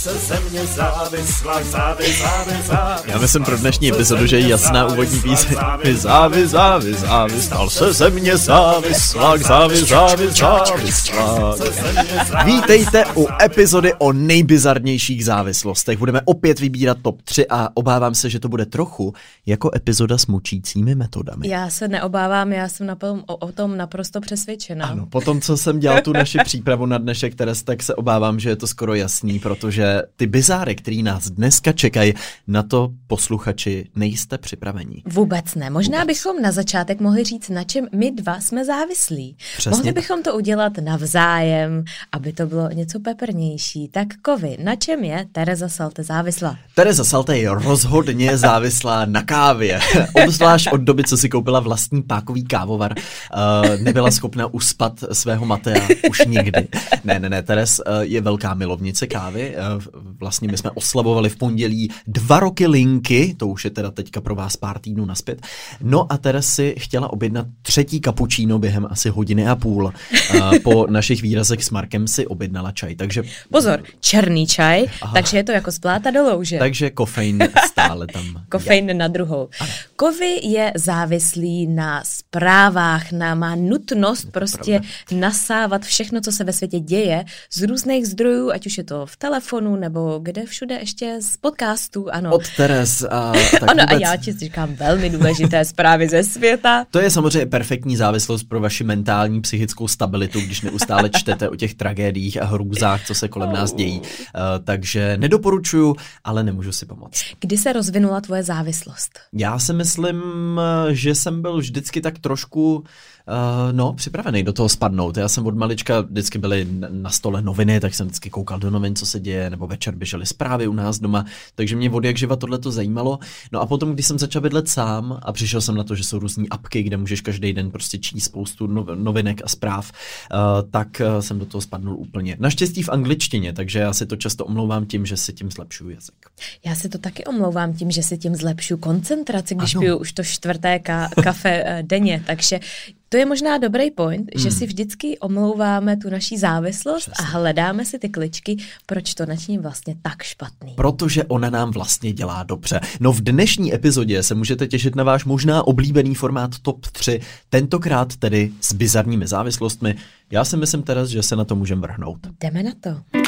se země závisla, závis, závis, závis. Já myslím pro dnešní epizodu, že je jasná úvodní píseň. Závis, závis, závis, stal se země závislá, závis, závis, závislá. Vítejte u epizody o nejbizarnějších závislostech. Budeme opět vybírat top 3 a obávám se, že to bude trochu jako epizoda s mučícími metodami. Já se neobávám, já jsem na tom, o, o tom naprosto přesvědčená. Ano, po tom, co jsem dělal tu naši přípravu na dnešek, Teres, tak se obávám, že je to skoro jasný, protože ty bizáry, který nás dneska čekají, na to posluchači nejste připravení. Vůbec ne. Možná Vůbec. bychom na začátek mohli říct, na čem my dva jsme závislí. Přesně mohli tak. bychom to udělat navzájem, aby to bylo něco peprnější. Tak kovy, na čem je Tereza Salte závislá? Tereza Salte je rozhodně závislá na kávě. Obzvlášť od doby, co si koupila vlastní pákový kávovar, uh, nebyla schopna uspat svého Matea už nikdy. Ne, ne, ne, Teres uh, je velká milovnice kávy. Uh, vlastně my jsme oslavovali v pondělí dva roky linky, to už je teda teďka pro vás pár týdnů naspět. No a Teres si chtěla objednat třetí kapučíno během asi hodiny a půl. Po našich výrazech s Markem si objednala čaj, takže... Pozor, černý čaj, Aha. takže je to jako z bláta do louže. Takže kofein stále tam. kofein na druhou. Ano. Kovy je závislý na zprávách, na má nutnost prostě pravda. nasávat všechno, co se ve světě děje z různých zdrojů, ať už je to v telefonu nebo kde všude ještě z podcastů, ano. Od Teres. A, tak ano, vůbec... a já ti říkám velmi důležité zprávy ze světa. To je samozřejmě perfektní závislost pro vaši mentální, psychickou stabilitu, když neustále čtete o těch tragédiích a hrůzách, co se kolem nás dějí. Uh, takže nedoporučuju, ale nemůžu si pomoct. Kdy se rozvinula tvoje závislost? Já si myslím, že jsem byl vždycky tak trošku Uh, no, připravený do toho spadnout. Já jsem od malička vždycky byly na stole noviny, tak jsem vždycky koukal do novin, co se děje, nebo večer běžely zprávy u nás doma, takže mě od jak živa tohle to zajímalo. No a potom, když jsem začal bydlet sám a přišel jsem na to, že jsou různé apky, kde můžeš každý den prostě číst spoustu novinek a zpráv, uh, tak uh, jsem do toho spadnul úplně. Naštěstí v angličtině, takže já si to často omlouvám tím, že si tím zlepšuju jazyk. Já si to taky omlouvám tím, že si tím zlepšu koncentraci, když ano. piju už to čtvrté ka- kafe denně, takže to je možná dobrý point, hmm. že si vždycky omlouváme tu naší závislost Přesně. a hledáme si ty kličky, proč to nační vlastně tak špatný. Protože ona nám vlastně dělá dobře. No v dnešní epizodě se můžete těšit na váš možná oblíbený formát TOP 3, tentokrát tedy s bizarními závislostmi. Já si myslím teraz, že se na to můžeme vrhnout. Jdeme na to.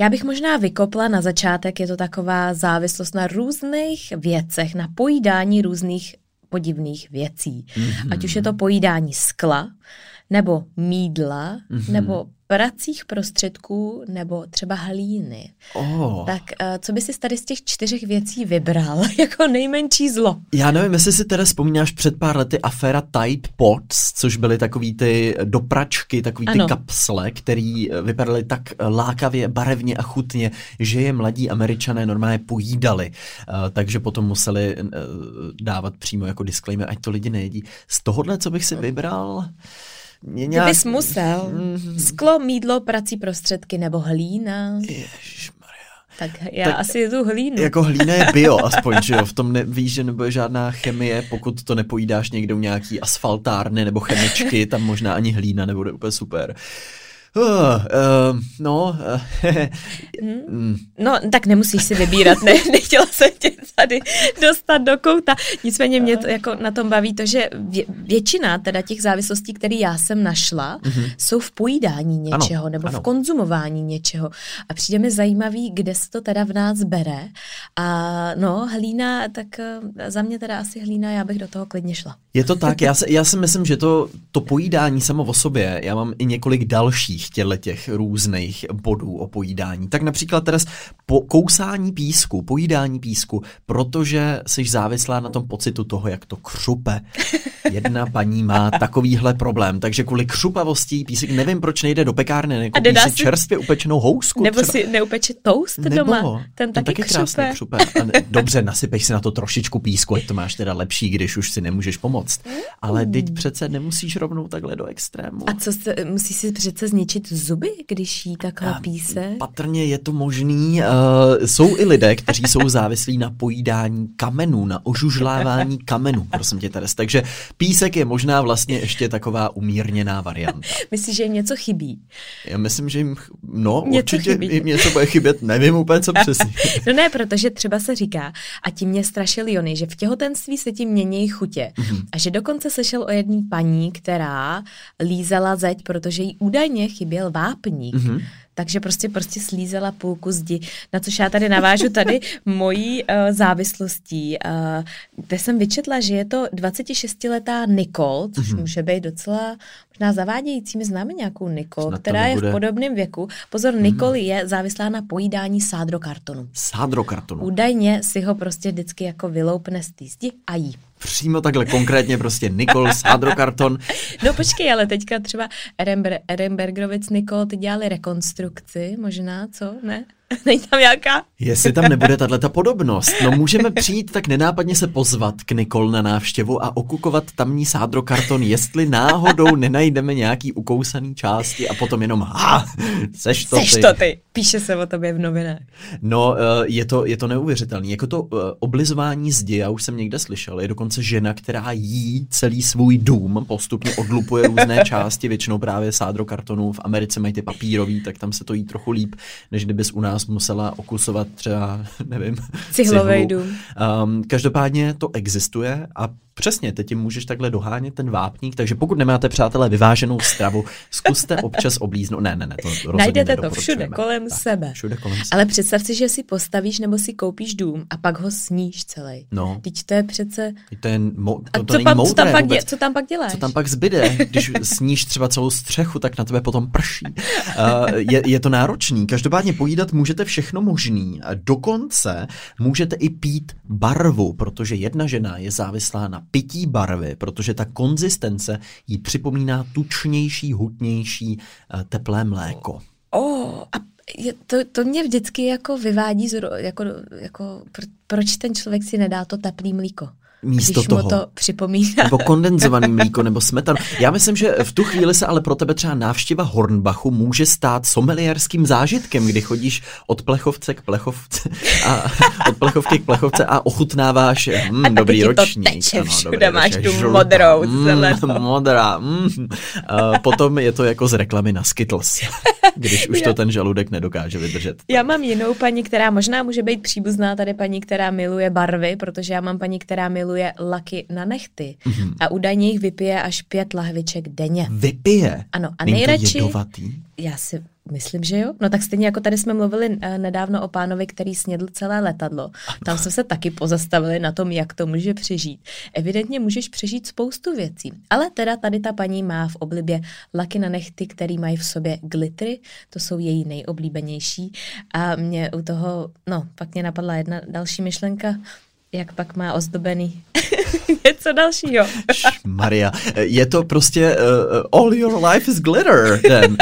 Já bych možná vykopla na začátek, je to taková závislost na různých věcech, na pojídání různých podivných věcí. Mm-hmm. Ať už je to pojídání skla, nebo mídla, mm-hmm. nebo pracích prostředků nebo třeba hlíny. Oh. Tak uh, co by si tady z těch čtyřech věcí vybral jako nejmenší zlo? Já nevím, jestli si teda vzpomínáš před pár lety aféra Tide Pods, což byly takový ty dopračky, takový ano. ty kapsle, které eh, vypadaly tak eh, lákavě, barevně a chutně, že je mladí američané normálně pojídali. Takže potom museli dávat přímo jako disclaimer, ať to lidi nejedí. Z tohohle, co bych si vybral... Mě nějak... Kdybys musel. Mm-hmm. Sklo, mídlo, prací prostředky nebo hlína. Ježišmarja. Tak já tak asi tu hlínu. Jako hlína je bio aspoň, že jo? V tom nevíš, že nebude žádná chemie, pokud to nepojídáš někde u nějaký asfaltárny nebo chemičky, tam možná ani hlína nebude úplně super. Uh, uh, no, uh, no, tak nemusíš si vybírat, ne, nechtěla jsem tě tady dostat do kouta. Nicméně mě to jako na tom baví to, že vě, většina teda těch závislostí, které já jsem našla, mm-hmm. jsou v pojídání něčeho ano, nebo ano. v konzumování něčeho. A přijde mi zajímavý, kde se to teda v nás bere. A no, hlína, tak za mě teda asi hlína, já bych do toho klidně šla. Je to tak, já, se, já si myslím, že to, to pojídání samo o sobě, já mám i několik dalších dalších těle těch různých bodů o pojídání. Tak například teda po kousání písku, pojídání písku, protože jsi závislá na tom pocitu toho, jak to křupe. Jedna paní má takovýhle problém, takže kvůli křupavosti písek, nevím, proč nejde do pekárny, nekoupí si čerstvě upečenou housku. Nebo třeba. si neupeče toast nebo, doma, ten taky, taky krásně křupe. křupe. Dobře, nasypeš si na to trošičku písku, ať to máš teda lepší, když už si nemůžeš pomoct. Ale teď přece nemusíš rovnou takhle do extrému. A co se, musíš si přece zničit ničit zuby, když jí takhle píse? Patrně je to možný. Uh, jsou i lidé, kteří jsou závislí na pojídání kamenů, na ožužlávání kamenů, prosím tě, Teres. Takže písek je možná vlastně ještě taková umírněná varianta. Myslíš, že jim něco chybí? Já myslím, že jim, no Něco určitě chybí. jim něco bude chybět, nevím úplně, co přesně. No ne, protože třeba se říká, a tím mě strašil Jony, že v těhotenství se tím mění chutě. Mhm. A že dokonce slyšel o jedné paní, která lízala zeď, protože jí údajně chyběl vápník. Mhm. Takže prostě prostě slízela půlku zdi. Na což já tady navážu tady mojí uh, závislostí. Uh, kde jsem vyčetla, že je to 26-letá Nicole, což Mhm. může být docela možná zavádějící. My známe nějakou Nicole, Snad která je v podobném věku. Pozor, Nicole je závislá na pojídání sádrokartonu. Sádro kartonu. Údajně si ho prostě vždycky jako vyloupne z té zdi a jí. Přímo takhle konkrétně prostě Nikol, sádro karton. No počkej, ale teďka třeba Ehrenber- Ehrenbergerovic Nikol, ty dělali rekonstrukci, možná, co? Ne? Není tam nějaká? Jestli tam nebude tato podobnost, no můžeme přijít tak nenápadně se pozvat k Nikol na návštěvu a okukovat tamní sádro karton, jestli náhodou nenajdeme nějaký ukousaný části a potom jenom ha, seš to Seš ty. to ty. Píše se o tobě v novinách. No, eh, je to, je to neuvěřitelný. Jako to eh, oblizování zdi, já už jsem někde slyšel, je dokonce žena, která jí celý svůj dům, postupně odlupuje různé části, většinou právě sádro kartonů. V Americe mají ty papírový, tak tam se to jí trochu líp, než kdybys u nás musela okusovat třeba, nevím, Cihlovej cihlu. dům. Um, každopádně to existuje a přesně, teď tím můžeš takhle dohánět ten vápník, takže pokud nemáte, přátelé, vyváženou stravu, zkuste občas oblíznout. Ne, ne, ne, to Najdete to všude kolem Tak, sebe. Všude kolem sebe. Ale představ si, že si postavíš nebo si koupíš dům a pak ho sníš celý. No. Teď to je přece... To je mo- A to, to co, není pak, co, tam pak dě, co tam pak děláš? Co tam pak zbyde, když sníš třeba celou střechu, tak na tebe potom prší. Uh, je, je to náročný. Každopádně pojídat můžete všechno možný. Dokonce můžete i pít barvu, protože jedna žena je závislá na pití barvy, protože ta konzistence jí připomíná tučnější, hutnější uh, teplé mléko. Oh, a je, to, to mě vždycky jako vyvádí, z, jako, jako, pr- proč ten člověk si nedá to teplý mlíko? Místo když toho. mu to připomíná. Nebo kondenzovaný mlíko, nebo smetanu. Já myslím, že v tu chvíli se ale pro tebe třeba návštěva Hornbachu může stát someliérským zážitkem, kdy chodíš od plechovce k plechovce a od plechovky k plechovce a ochutnáváš hm, A dobrý ti to ročník. teče všude, dobrý máš ročník. tu modrou Mm, modrá. Mm. A potom je to jako z reklamy na Skittles, když už to ten žaludek nedokáže vydržet. Já mám jinou paní, která možná může být příbuzná tady paní, která miluje barvy, protože já mám paní, která miluje laky na nechty Mhm. a údajně jich vypije až pět lahviček denně. Vypije. Ano, a Není nejradši- jedovatý? Já si myslím, že jo. No tak stejně jako tady jsme mluvili eh, nedávno o pánovi, který snědl celé letadlo. Tam jsme se taky pozastavili na tom, jak to může přežít. Evidentně můžeš přežít spoustu věcí. Ale teda tady ta paní má v oblibě laky na nechty, který mají v sobě glitry. To jsou její nejoblíbenější. A mě u toho, no, pak mě napadla jedna další myšlenka, jak pak má ozdobený něco dalšího. Maria, je to prostě uh, all your life is glitter, den. Uh,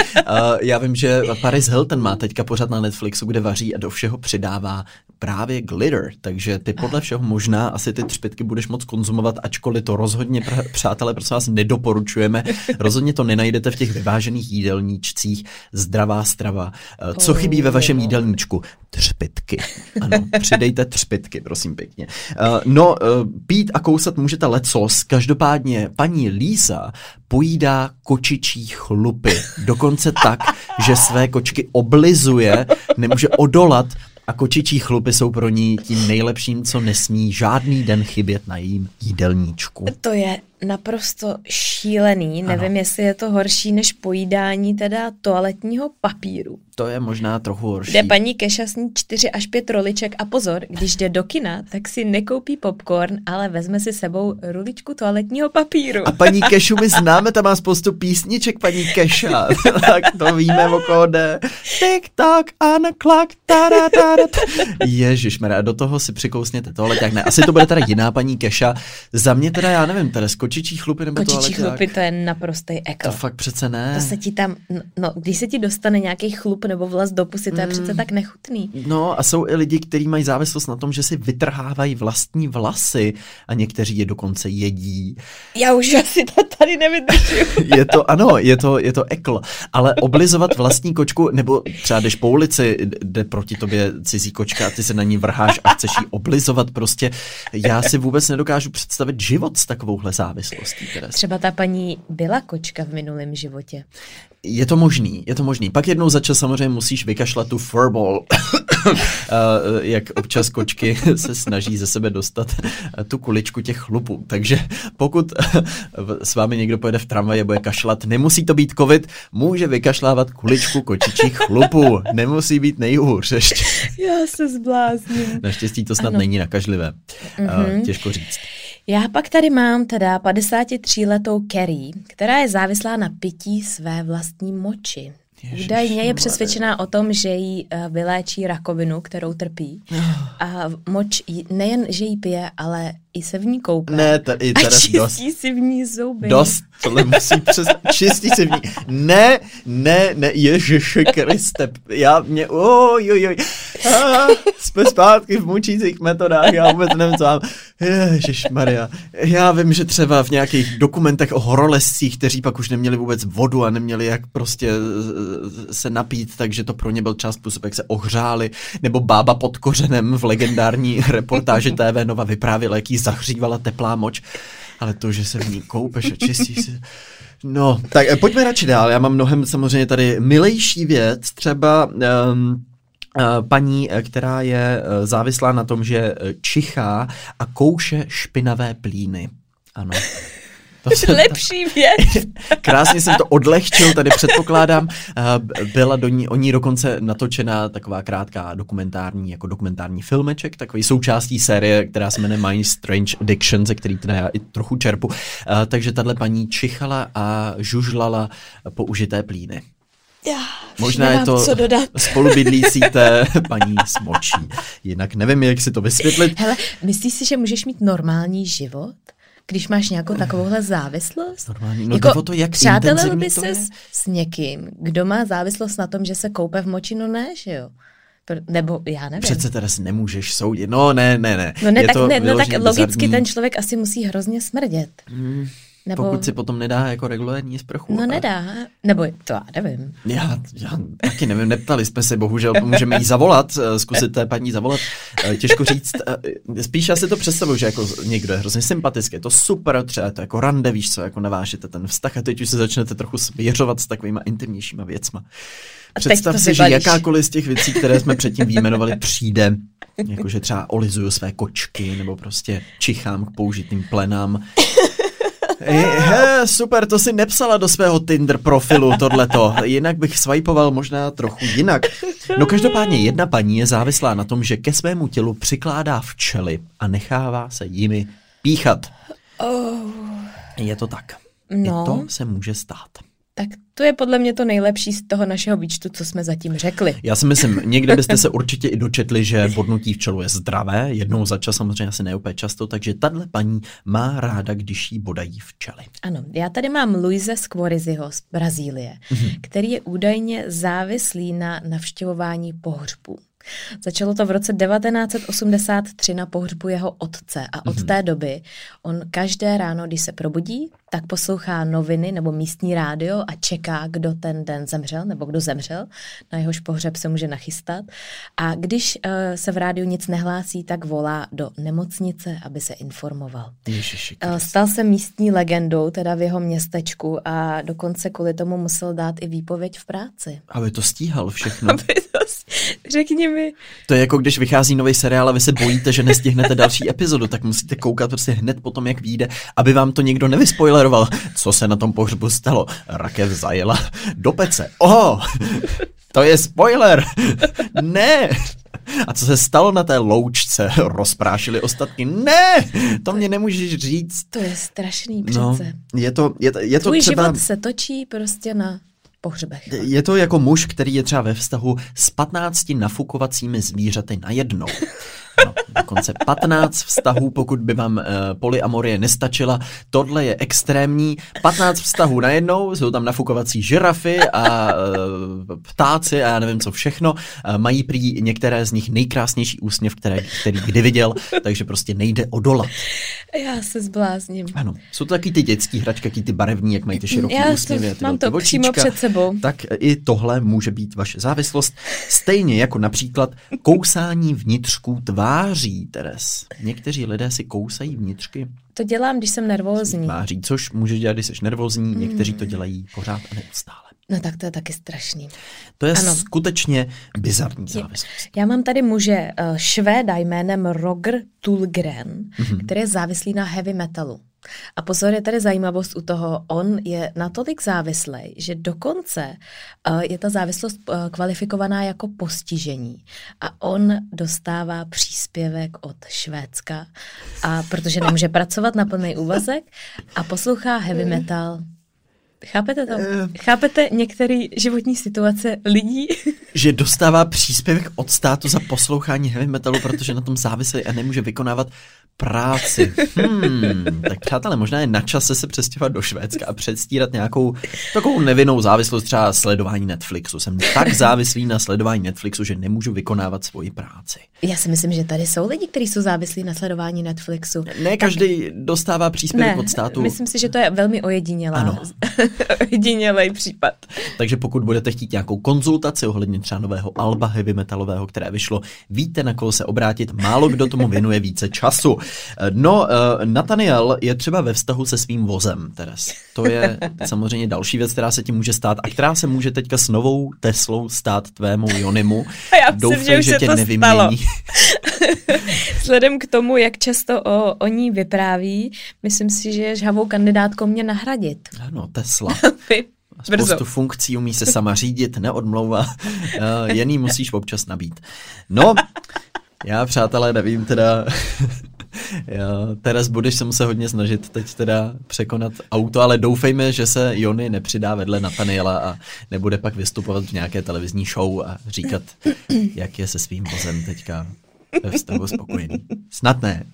já vím, že Paris Hilton má teďka pořád na Netflixu, kde vaří a do všeho přidává právě glitter, takže ty podle všeho možná asi ty třpitky budeš moc konzumovat, ačkoliv to rozhodně, pr- přátelé, prosím vás, nedoporučujeme. Rozhodně to nenajdete v těch vyvážených jídelníčcích. Zdravá strava. Uh, co chybí ve vašem jídelníčku? Třpitky. Ano, přidejte třpitky, prosím pěkně. Uh, no, uh, pít a kousat můžete lecos. Každopádně paní Lísa pojídá kočičí chlupy. Dokonce tak, že své kočky oblizuje, nemůže odolat a kočičí chlupy jsou pro ní tím nejlepším, co nesmí žádný den chybět na jejím jídelníčku. To je naprosto šílený. Nevím, Ano. jestli je to horší než pojídání teda toaletního papíru. To je možná trochu horší. Jde paní Keša sní 4 až 5 roliček a pozor, když jde do kina, tak si nekoupí popcorn, ale vezme si sebou ruličku toaletního papíru. A paní Kešu my známe, tam má spoustu písniček, paní Keša. tak to víme, o koho jde. Tik tak, a na klak, tada, tada. Ježišmarja, do toho si přikousněte tohle, jak ne. Asi to bude teda jiná paní Keša. Za mě teda, já nevím, teda skočičí chlupy nebo Kočičí chlupy, to je naprostý eko. To fakt přece ne. To se ti tam, no, no, když se ti dostane nějaký chlup nebo vlas do pusy, to je přece tak nechutný. No a jsou i lidi, kteří mají závislost na tom, že si vytrhávají vlastní vlasy a někteří je dokonce jedí. Já už asi tato tady nevydržím. je to, ano, je to, je to ekl, ale oblizovat vlastní kočku, nebo třeba jdeš po ulici, jde proti tobě cizí kočka a ty se na ní vrháš a chceš jí oblizovat, prostě já si vůbec nedokážu představit život s takovouhle závislostí. Teres. Třeba ta paní byla kočka v minulém životě. Je to možný, je to možný. Pak jednou za čas samozřejmě musíš vykašlat tu furball, jak občas kočky se snaží ze sebe dostat tu kuličku těch chlupů. Takže pokud s vámi někdo pojede v tramvaji a bude kašlat, nemusí to být covid, může vykašlávat kuličku kočičích chlupů. Nemusí být nejhůř ještě. Já se zblázním. Naštěstí to snad ano. není nakažlivé. Mm-hmm. Těžko říct. Já pak tady mám teda 53-letou Kerry, která je závislá na pití své vlastní moči. Údajně je přesvědčená o tom, že jí uh, vyléčí rakovinu, kterou trpí. A moč nejen, že jí pije, ale i se v ní koupe. Ne, t- i a čistí dost. si v ní zuby. Dost, tohle musí přes... Čistí se v ní. Ne, ne, ne, Ježiši Kriste. Já mě, oj, oj, oj. Ah, jsme zpátky v mučících metodách, já vůbec nevím, co mám. Ježiš Maria. Já vím, že třeba v nějakých dokumentech o horolezcích, kteří pak už neměli vůbec vodu a neměli jak prostě se napít, takže to pro ně byl čas způsob, jak se ohřáli, nebo bába pod kořenem v legendární reportáži TV Nova vyprávěla, jaký zahřívala teplá moč, ale to, že se v ní koupeš a čistí si... No, tak eh, pojďme radši dál. Já mám mnohem samozřejmě tady milejší věc, třeba um, paní, eh, která je závislá na tom, že čichá a kouše špinavé plíny. Ano. Lepší věc. Krásně jsem to odlehčil, tady předpokládám. Byla do ní, o ní dokonce natočena taková krátká dokumentární, jako dokumentární filmeček, takový součástí série, která se jmenuje My Strange Addiction, ze který teda já i trochu čerpu. Takže tahle paní čichala a žužlala použité plíny. Já Možná je to co dodat. spolubydlící té paní smočí. Jinak nevím, jak si to vysvětlit. Hele, myslíš si, že můžeš mít normální život? Když máš nějakou takovouhle závislost? Normální. No jako, to, jak přátelil by se s, s někým, kdo má závislost na tom, že se koupe v moči, no ne, že jo? Nebo já nevím. Přece teda si nemůžeš soudit. No ne, ne, ne. No ne, je tak, to ne, no tak logicky bizarní. ten člověk asi musí hrozně smrdět. Hmm. Nebo... Pokud si potom nedá jako regulární sprchu. No nedá, nebo to já nevím. Já, já taky nevím, neptali jsme se, bohužel můžeme jí zavolat, eh, zkusit té paní zavolat. Eh, těžko říct, eh, spíš já si to představuji, že jako někdo je hrozně sympatický, je to super, třeba to jako rande, víš co, jako navážete ten vztah a teď už se začnete trochu svěřovat s takovýma intimnějšíma věcma. Představ si, že jakákoliv z těch věcí, které jsme předtím výjmenovali, přijde, jakože třeba olizuju své kočky, nebo prostě čichám k použitým plenám, He, super, to si nepsala do svého Tinder profilu tohleto, jinak bych swipeoval možná trochu jinak. No každopádně jedna paní je závislá na tom, že ke svému tělu přikládá včely a nechává se jimi píchat. Oh. Je to tak. No. I to se může stát. Tak to je podle mě to nejlepší z toho našeho výčtu, co jsme zatím řekli. Já si myslím, někde byste se určitě i dočetli, že bodnutí včelu je zdravé, jednou za čas samozřejmě asi ne úplně často, takže tahle paní má ráda, když jí bodají včely. Ano, já tady mám Luise Squoriziho z Brazílie, mm-hmm. který je údajně závislý na navštěvování pohřbů. Začalo to v roce 1983 na pohřbu jeho otce a od mm-hmm. té doby on každé ráno, když se probudí, tak poslouchá noviny nebo místní rádio a čeká, kdo ten den zemřel nebo kdo zemřel. Na jehož pohřeb se může nachystat. A když uh, se v rádiu nic nehlásí, tak volá do nemocnice, aby se informoval. Ježiši, uh, stal se místní legendou, teda v jeho městečku a dokonce kvůli tomu musel dát i výpověď v práci. Aby to stíhal všechno. aby to, řekni mi. To je jako když vychází nový seriál a vy se bojíte, že nestihnete další epizodu, tak musíte koukat prostě hned potom, jak vyjde, aby vám to někdo nevyspoil spoileroval, co se na tom pohřbu stalo. Rakev zajela do pece. Oh, to je spoiler. ne. A co se stalo na té loučce? Rozprášili ostatky? Ne, to mě nemůžeš říct. To je strašný no, přece. No, je to, je, je to Tvůj třeba... život se točí prostě na pohřbech. Je to jako muž, který je třeba ve vztahu s 15 nafukovacími zvířaty najednou. No, dokonce 15 vztahů, pokud by vám uh, polyamorie nestačila. Tohle je extrémní. 15 vztahů najednou, jsou tam nafukovací žirafy a uh, ptáci a já nevím co všechno. Uh, mají prý některé z nich nejkrásnější úsměv, které, který kdy viděl, takže prostě nejde odolat. Já se zblázním. Ano, jsou to taky ty dětské hračky, taky ty barevní, jak mají ty široké Já úsměvy. ty mám to očíčka. přímo před sebou. Tak i tohle může být vaše závislost. Stejně jako například kousání vnitřků tváří, Teres. Někteří lidé si kousají vnitřky To dělám, když jsem nervózní. tváří, což může dělat, když jsi nervózní, někteří to dělají pořád a neustále. No tak to je taky strašný. To je Ano. skutečně bizarní závislost. Já mám tady muže eh, švéda jménem Roger Tulgren, mm-hmm. který je závislý na heavy metalu. A pozor, je tady zajímavost u toho, on je natolik závislý, že dokonce eh, je ta závislost eh, kvalifikovaná jako postižení. A on dostává příspěvek od Švédska, a protože nemůže pracovat na plný úvazek a poslouchá heavy metal. Chápete to? Chápete některé životní situace lidí? Že dostává příspěvek od státu za poslouchání heavy metalu, protože na tom závislý a nemůže vykonávat práci. Hmm, tak přátelé, možná je na čase se přestěhovat do Švédska a předstírat nějakou takovou nevinnou závislost, třeba sledování Netflixu. Jsem tak závislý na sledování Netflixu, že nemůžu vykonávat svoji práci. Já si myslím, že tady jsou lidi, kteří jsou závislí na sledování Netflixu. Ne každý dostává příspěvek Ne, od státu. myslím si, že to je velmi ojedinělá, Ano. ojedinělej případ. Takže pokud budete chtít nějakou konzultaci ohledně třeba nového alba heavy metalového, které vyšlo, víte, na koho se obrátit. Málo kdo tomu věnuje více času. No, uh, Nathaniel je třeba ve vztahu se svým vozem, Teres. To je samozřejmě další věc, která se ti může stát a která se může teďka s novou Teslou stát tvému Jonimu. A já myslím, že už se tě to nevymění. Vzhledem k tomu, jak často o, o ní vypráví, myslím si, že je žhavou kandidátkou mě nahradit. Ano, Tesla. Spoustu Brzo. funkcí umí se sama řídit, neodmlouvá, uh, jen jí musíš občas nabít. No, já přátelé nevím teda, já, Teres, budeš se muset hodně snažit teď teda překonat auto, ale doufejme, že se Jony nepřidá vedle Nathaniela a nebude pak vystupovat v nějaké televizní show a říkat, jak je se svým vozem teďka ve vztahu spokojený. Snad ne.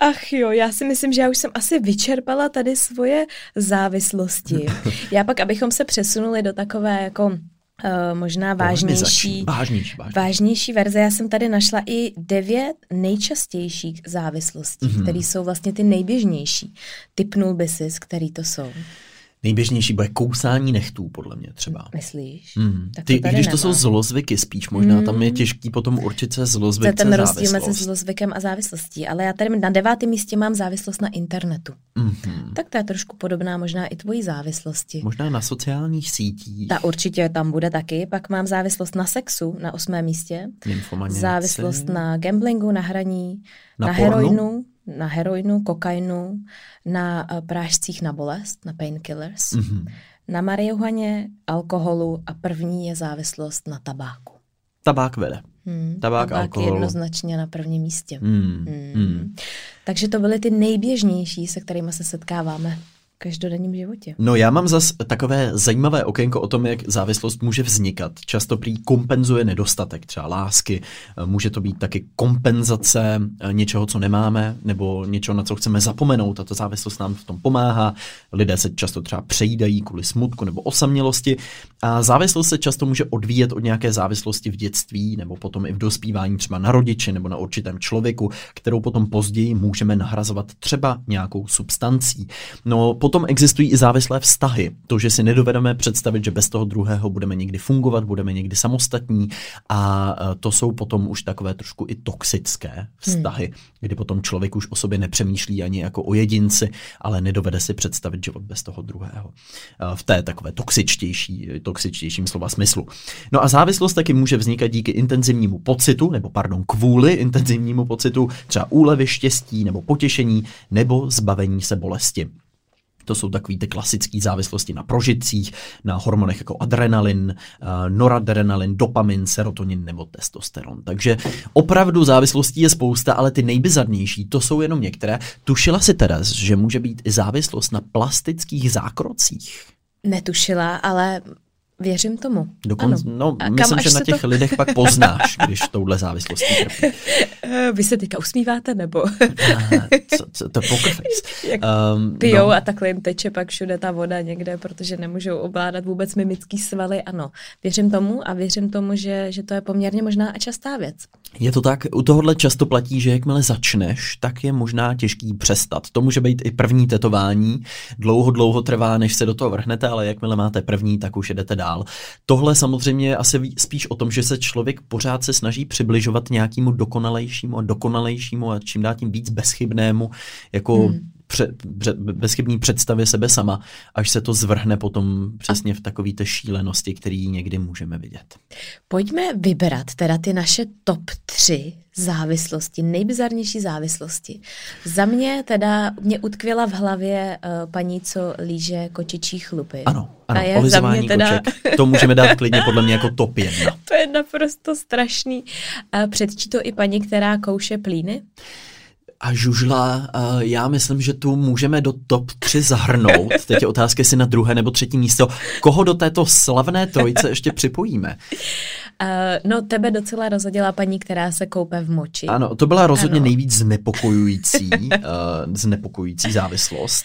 Ach jo, já si myslím, že já už jsem asi vyčerpala tady svoje závislosti. Já pak, abychom se přesunuli do takové jako uh, možná vážnější. Vážnější, vážnější. vážnější verze, já jsem tady našla i devět nejčastějších závislostí, Mhm. mm-hmm. které jsou vlastně ty nejběžnější. Typnul by si, který to jsou. Nejběžnější bude kousání nechtů, podle mě třeba. Myslíš? Hmm. Tak Ty, to když to jsou zlozvyky spíš, možná tam je těžký potom určit se To zlozvyk, je ten rozdíl mezi zlozvykem a závislostí. Ale já tady na devátém místě mám závislost na internetu. Mhm. Tak to je trošku podobná možná i tvojí závislosti. Možná na sociálních sítích. Ta určitě tam bude taky. Pak mám závislost na sexu na osmém místě. Závislost na gamblingu, na hraní, Na na, na pornu? heroinu, na heroinu, kokainu, na uh, prášcích na bolest, na painkillers, Mhm. na marihuaně, alkoholu a první je závislost na tabáku. Tabák vede. Hmm, Tabák, je alkohol. jednoznačně na prvním místě. Hmm. Hmm. Hmm. Takže to byly ty nejběžnější, se kterými se setkáváme každodenním životě. No já mám zas takové zajímavé okénko o tom, jak závislost může vznikat. Často prý kompenzuje nedostatek třeba lásky, může to být taky kompenzace eh, něčeho, co nemáme, nebo něčeho, na co chceme zapomenout a ta závislost nám v tom pomáhá. Lidé se často třeba přejídají kvůli smutku nebo osamělosti a závislost se často může odvíjet od nějaké závislosti v dětství nebo potom i v dospívání třeba na rodiči nebo na určitém člověku, kterou potom později můžeme nahrazovat třeba nějakou substancí. No potom existují i závislé vztahy. To, že si nedovedeme představit, že bez toho druhého budeme někdy fungovat, budeme někdy samostatní a e, to jsou potom už takové trošku i toxické vztahy, hmm. kdy potom člověk už o sobě nepřemýšlí ani jako o jedinci, ale nedovede si představit život bez toho druhého. E, V té takové toxičtější, toxičtějším slova smyslu. No a závislost taky může vznikat díky intenzivnímu pocitu, nebo pardon, kvůli intenzivnímu pocitu, třeba úlevy, štěstí nebo potěšení, nebo zbavení se bolesti. To jsou takové ty klasické závislosti na prožitcích, na hormonech jako adrenalin, eh, noradrenalin, dopamin, serotonin nebo testosteron. Takže opravdu závislostí je spousta, ale ty nejbizarnější, to jsou jenom některé. Tušila si teda, že může být i závislost na plastických zákrocích? Netušila, ale věřím tomu. Dokonce, no, a myslím, že na těch to... lidech pak poznáš, když touhle závislostí trpí. Eh, vy se teďka usmíváte, nebo? co, co, to poker face. Um, pijou no. a takhle jim teče pak všude ta voda někde, protože nemůžou ovládat vůbec mimický svaly. Ano, věřím tomu a věřím tomu, že, že to je poměrně možná a častá věc. Je to tak, u tohohle často platí, že jakmile začneš, tak je možná těžký přestat. To může být i první tetování. Dlouho, dlouho trvá, než se do toho vrhnete, ale jakmile máte první, tak už jdete dál. Tohle samozřejmě je asi spíš o tom, že se člověk pořád se snaží přibližovat nějakému dokonalejšímu a dokonalejšímu a čím dál tím víc bezchybnému, jako hmm pře, pře, bezchybný představě sebe sama, až se to zvrhne potom přesně v takové té šílenosti, který někdy můžeme vidět. Pojďme vybrat teda ty naše top tři závislosti, nejbizarnější závislosti. Za mě teda mě utkvěla v hlavě uh, paní, co líže kočičí chlupy. Ano, ano, a je olizování za mě teda... koček. To můžeme dát klidně podle mě jako top jedna. to je naprosto strašný. Uh, předčí to i paní, která kouše plíny? A žužla, já myslím, že tu můžeme do top 3 zahrnout. Teď je otázka, jestli na druhé nebo třetí místo. Koho do této slavné trojice ještě připojíme? Uh, no, tebe docela rozhodila paní, která se koupe v moči. Ano, to byla rozhodně ano. nejvíc znepokojující, uh, znepokojující závislost.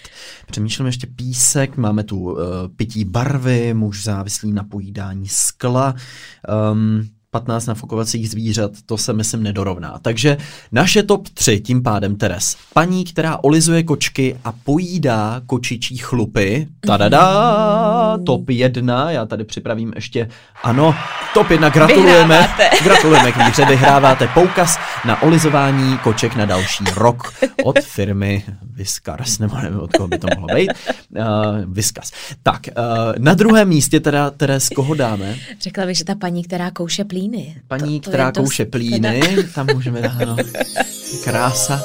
Přemýšlím ještě písek, máme tu uh, pití barvy, muž závislý na pojídání skla. Um, 15 nafukovacích zvířat, to se myslím nedorovná. Takže naše top 3 tím pádem Teres. Paní, která olizuje kočky a pojídá kočičí chlupy. Tadada, top 1, já tady připravím ještě, ano, top 1, gratulujeme. Vyhráváte. Gratulujeme k výhře, vyhráváte poukaz na olizování koček na další rok od firmy Viscars, nebo nevím, od koho by to mohlo být. Uh, Viscas. Tak, uh, na druhém místě teda, Teres, koho dáme? Řekla bych, že ta paní, která kouše plíny. Paní, to, to která kouše plíny, teda... tam můžeme dát, no, krása.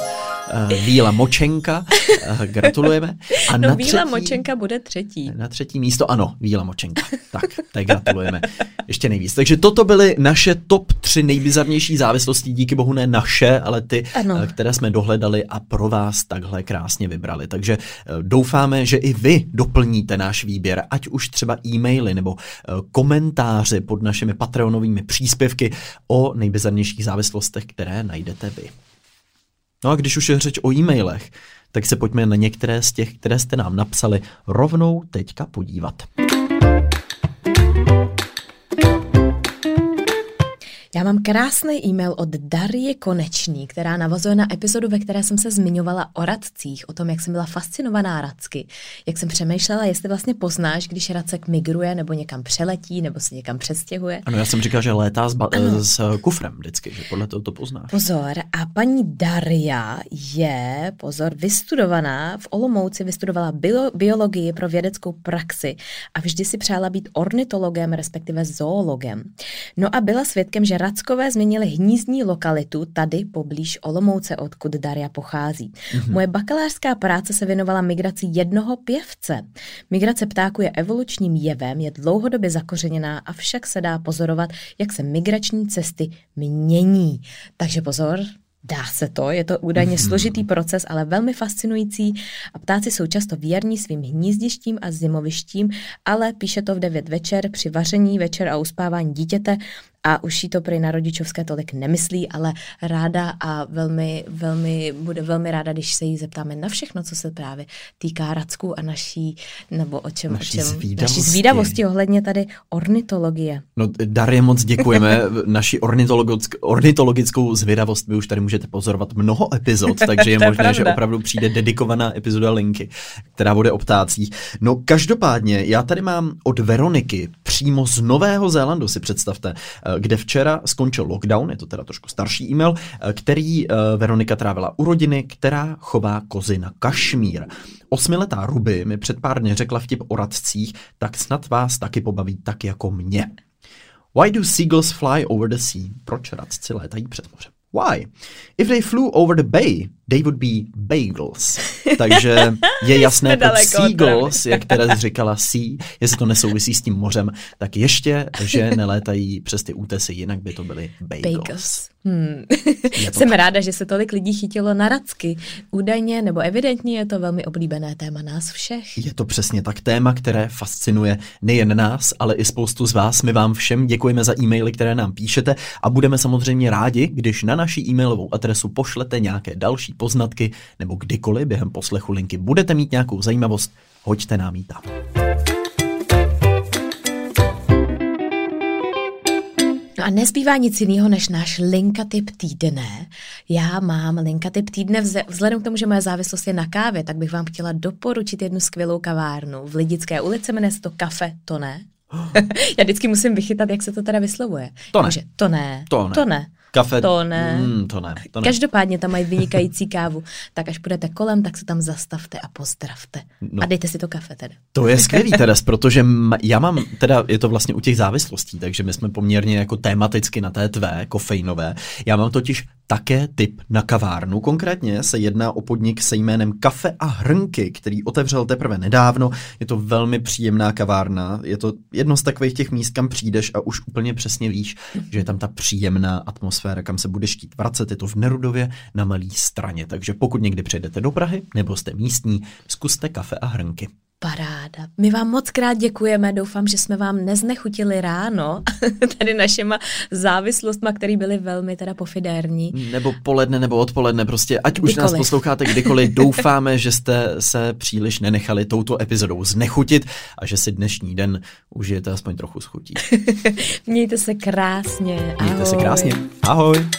Uh, Víla Močenka, uh, gratulujeme. A no na Víla třetí, Močenka bude třetí. Na třetí místo, ano, Víla Močenka. Tak, tak gratulujeme. Ještě nejvíc. Takže toto byly naše top tři nejbizarnější závislosti, díky bohu ne naše, ale ty, ano. Uh, které jsme dohledali a pro vás takhle krásně vybrali. Takže doufáme, že i vy doplníte náš výběr, ať už třeba e-maily nebo komentáři pod našimi Patreonovými příspěvky o nejbizarnějších závislostech, které najdete vy. No a když už je řeč o e-mailech, tak se pojďme na některé z těch, které jste nám napsali, rovnou teďka podívat. Já mám krásný e-mail od Darie Konečný, která navazuje na epizodu, ve které jsem se zmiňovala o radcích, o tom, jak jsem byla fascinovaná radcky, jak jsem přemýšlela, jestli vlastně poznáš, když radcek migruje nebo někam přeletí nebo se někam přestěhuje. Ano, já jsem říkal, že létá s, ba- s kufrem vždycky, že podle toho to poznáš. Pozor, a paní Daria je, pozor, vystudovaná v Olomouci, vystudovala bio- biologii pro vědeckou praxi a vždy si přála být ornitologem, respektive zoologem. No a byla svědkem, že Rackové změnili hnízdní lokalitu tady poblíž Olomouce, odkud Daria pochází. Mm-hmm. Moje bakalářská práce se věnovala migraci jednoho pěvce. Migrace ptáku je evolučním jevem, je dlouhodobě zakořeněná, avšak se dá pozorovat, jak se migrační cesty mění. Takže pozor, Dá se to, je to údajně mm-hmm. složitý proces, ale velmi fascinující a ptáci jsou často věrní svým hnízdištím a zimovištím, ale píše to v 9 večer při vaření večer a uspávání dítěte a už jí to prý na rodičovské tolik nemyslí, ale ráda a velmi, velmi, bude velmi ráda, když se jí zeptáme na všechno, co se právě týká Racku a naší, nebo o čem, naší, o čem, zvídavosti. naší zvídavosti ohledně tady ornitologie. No Darie, moc děkujeme. naší ornitologickou, ornitologickou zvědavost vy už tady můžete pozorovat mnoho epizod, takže je, je možné, pravda. že opravdu přijde dedikovaná epizoda linky, která bude o ptácích. No každopádně, já tady mám od Veroniky přímo z Nového Zélandu, si představte, kde včera skončil lockdown, je to teda trošku starší e-mail, eh, který eh, Veronika trávila u rodiny, která chová kozy na kašmír. Osmiletá Ruby mi před pár dny řekla vtip o radcích, tak snad vás taky pobaví tak jako mě. Why do seagulls fly over the sea? Proč radci létají přes moře? Why? If they flew over the bay, they would be bagels. Takže je jasné, proč seagulls, jak Teres říkala sea, jestli to nesouvisí s tím mořem, tak ještě, že nelétají přes ty útesy, jinak by to byly bagels. bagels. Hmm. Jsem tak. ráda, že se tolik lidí chytilo na racky. Údajně nebo evidentně je to velmi oblíbené téma nás všech. Je to přesně tak téma, které fascinuje nejen nás, ale i spoustu z vás. My vám všem děkujeme za e-maily, které nám píšete a budeme samozřejmě rádi, když na naší e-mailovou adresu pošlete nějaké další poznatky nebo kdykoliv během poslechu linky budete mít nějakou zajímavost, hoďte nám ji tam. No a nezbývá nic jiného než náš linkatyp týdne. Já mám linkatyp týdne vzhledem k tomu, že moje závislost je na kávě, tak bych vám chtěla doporučit jednu skvělou kavárnu. V Lidické ulici jmenuje se to Kafe To ne. Já vždycky musím vychytat, jak se to teda vyslovuje. To ne. Takže, to ne. To ne. To ne. Kafe. To ne. Mm, to ne. To ne. Každopádně tam mají vynikající kávu. Tak až půjdete kolem, tak se tam zastavte a pozdravte. No. A dejte si to kafe teda. To je skvělý teda, protože já mám, teda je to vlastně u těch závislostí, takže my jsme poměrně jako tematicky na té tvé, kofeinové. Já mám totiž také tip na kavárnu. Konkrétně se jedná o podnik se jménem Kafe a hrnky, který otevřel teprve nedávno. Je to velmi příjemná kavárna. Je to jedno z takových těch míst, kam přijdeš a už úplně přesně víš, že je tam ta příjemná atmosféra, kam se budeš chtít vracet. Je to v Nerudově na Malý straně. Takže pokud někdy přijdete do Prahy nebo jste místní, zkuste kafe a hrnky. Paráda. My vám moc krát děkujeme, doufám, že jsme vám neznechutili ráno tady našima závislostma, které byly velmi teda pofidérní. Nebo poledne, nebo odpoledne, prostě ať kdykoliv. už nás posloucháte kdykoliv, doufáme, že jste se příliš nenechali touto epizodou znechutit a že si dnešní den užijete aspoň trochu schutí. Mějte se krásně. Ahoj. Mějte se krásně. Ahoj.